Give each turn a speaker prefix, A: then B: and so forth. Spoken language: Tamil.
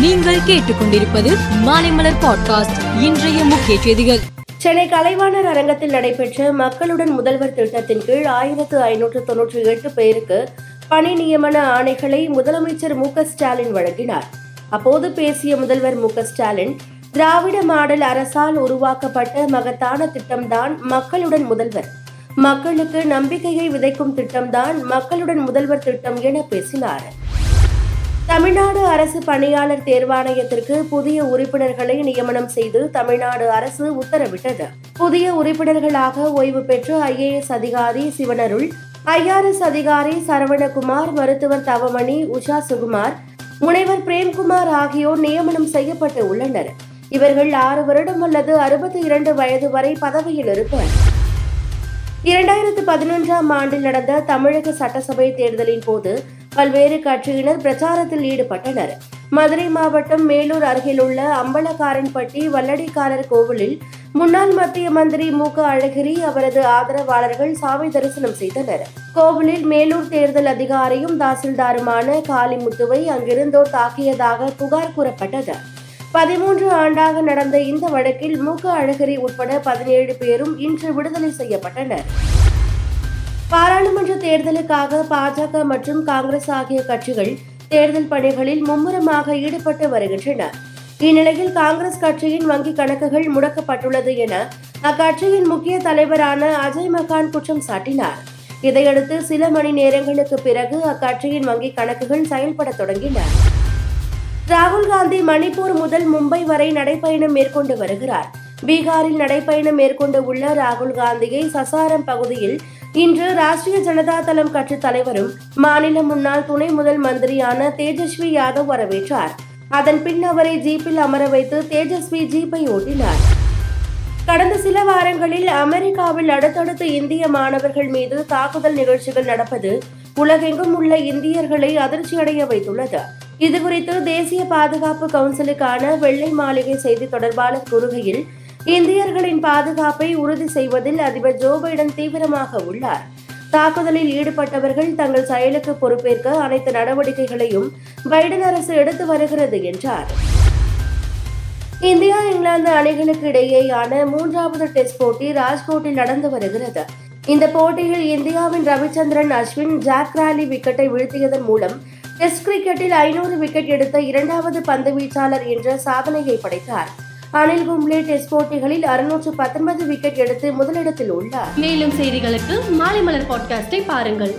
A: நீங்கள் கேட்டுக்கொண்டிருப்பது மாலைமலர் பாட்காஸ்ட் இன்றைய முக்கிய செய்திகள்.
B: சென்னை கலைவாணர் அரங்கத்தில் நடைபெற்ற மக்களுடன் முதல்வர் திட்டத்தின் கீழ் ஆயிரத்து ஐநூற்று தொன்னூற்றி எட்டு பேருக்கு பணி நியமன ஆணைகளை முதலமைச்சர் மு ஸ்டாலின் வழங்கினார். அப்போது பேசிய முதல்வர் மு ஸ்டாலின் திராவிட மாடல் அரசால் உருவாக்கப்பட்ட மகத்தான திட்டம்தான் மக்களுடன் முதல்வர். மக்களுக்கு நம்பிக்கையை விதைக்கும் திட்டம்தான் மக்களுடன் முதல்வர் திட்டம் என பேசினார். தமிழ்நாடு அரசு பணியாளர் தேர்வாணையத்திற்கு புதிய உறுப்பினர்களை நியமனம் செய்து தமிழ்நாடு அரசு உத்தரவிட்டது. புதிய உறுப்பினர்களாக ஓய்வு பெற்ற ஐஏஎஸ் அதிகாரி சிவனருள் ஐஆர்எஸ் அதிகாரி சரவணகுமார் மருத்துவர் தவமணி உஷா சுகுமார் முனைவர் பிரேம்குமார் ஆகியோர் நியமனம் செய்யப்பட்டு உள்ளனர். இவர்கள் ஆறு வருடம் அல்லது அறுபத்தி இரண்டு வயது வரை பதவியில் இருப்பர். இரண்டாயிரத்து பதினொன்றாம் ஆண்டில் நடந்த தமிழக சட்டசபை தேர்தலின் போது பல்வேறு கட்சியினர் பிரச்சாரத்தில் ஈடுபட்டனர். மதுரை மாவட்டம் மேலூர் அருகிலுள்ள அம்பலக்காரன்பட்டி வல்லடிக்காரர் கோவிலில் முன்னாள் மத்திய மந்திரி மு. க. அழகிரி அவரது ஆதரவாளர்கள் சாமி தரிசனம் செய்தனர். கோவிலில் மேலூர் தேர்தல் அதிகாரியும் தாசில்தாருமான காளிமுத்துவை அங்கிருந்தோர் தாக்கியதாக புகார் கூறப்பட்டது. பதிமூன்று ஆண்டாக நடந்த இந்த வழக்கில் மு. க. அழகிரி உட்பட பதினேழு பேரும் இன்று விடுதலை செய்யப்பட்டனர். பாராளுமன்ற தேர்தலுக்காக பாஜக மற்றும் காங்கிரஸ் ஆகிய கட்சிகள் தேர்தல் பணிகளில் மும்முரமாக ஈடுபட்டு வருகின்றன. இந்நிலையில் காங்கிரஸ் கட்சியின் வங்கி கணக்குகள் முடக்கப்பட்டுள்ளது என அக்கட்சியின் முக்கிய தலைவரான அஜய் மகான் குற்றம் சாட்டினார். இதையடுத்து சில மணி நேரங்களுக்கு பிறகு அக்கட்சியின் வங்கி கணக்குகள் செயல்பட தொடங்கின. ராகுல் காந்தி மணிப்பூர் முதல் மும்பை வரை நடைப்பயணம் மேற்கொண்டு வருகிறார். பீகாரில் நடைப்பயணம் மேற்கொண்டு உள்ள ராகுல் காந்தியை சசாரம் பகுதியில் இன்று ராஷ்டிரிய ஜனதா தளம் கட்சி தலைவரும் மாநில முன்னாள் துணை முதல் மந்திரியான தேஜஸ்வி யாதவ் வரவேற்றார். அதன் பின் அவரை ஜீப்பில் அமர வைத்து தேஜஸ்வி ஜீப்பை ஓட்டினார். கடந்த சில வாரங்களில் அமெரிக்காவில் அடுத்தடுத்து இந்திய மாணவர்கள் மீது தாக்குதல் நிகழ்ச்சிகள் நடப்பது உலகெங்கும் உள்ள இந்தியர்களை அதிர்ச்சியடைய வைத்துள்ளது. இதுகுறித்து தேசிய பாதுகாப்பு கவுன்சிலுக்கான வெள்ளை மாளிகை செய்தி தொடர்பாளர் கூறுகையில் இந்தியர்களின் பாதுகாப்பை உறுதி செய்வதில் அதிபர் ஜோ பைடன் தீவிரமாக உள்ளார். தாக்குதலில் ஈடுபட்டவர்கள் தங்கள் செயலுக்கு பொறுப்பேற்க அனைத்து நடவடிக்கைகளையும் பைடன் அரசு எடுத்து வருகிறது என்றார். இந்தியா இங்கிலாந்து அணிகளுக்கு இடையேயான மூன்றாவது டெஸ்ட் போட்டி ராஜ்கோட்டில் நடந்து வருகிறது. இந்த போட்டியில் இந்தியாவின் ரவிச்சந்திரன் அஸ்வின் ஜாக் ராலி விக்கெட்டை வீழ்த்தியதன் மூலம் டெஸ்ட் கிரிக்கெட்டில் ஐநூறு விக்கெட் எடுத்த இரண்டாவது பந்து வீச்சாளர் என்ற சாதனையை படைத்தார். அனில் கும்ப்ளே டெஸ்ட் போட்டிகளில் அறுநூற்று பத்தொன்பது விக்கெட் எடுத்து முதலிடத்தில் உள்ளார்.
C: மேலும் செய்திகளுக்கு மாலை மலர் பாட்காஸ்டை பாருங்கள்.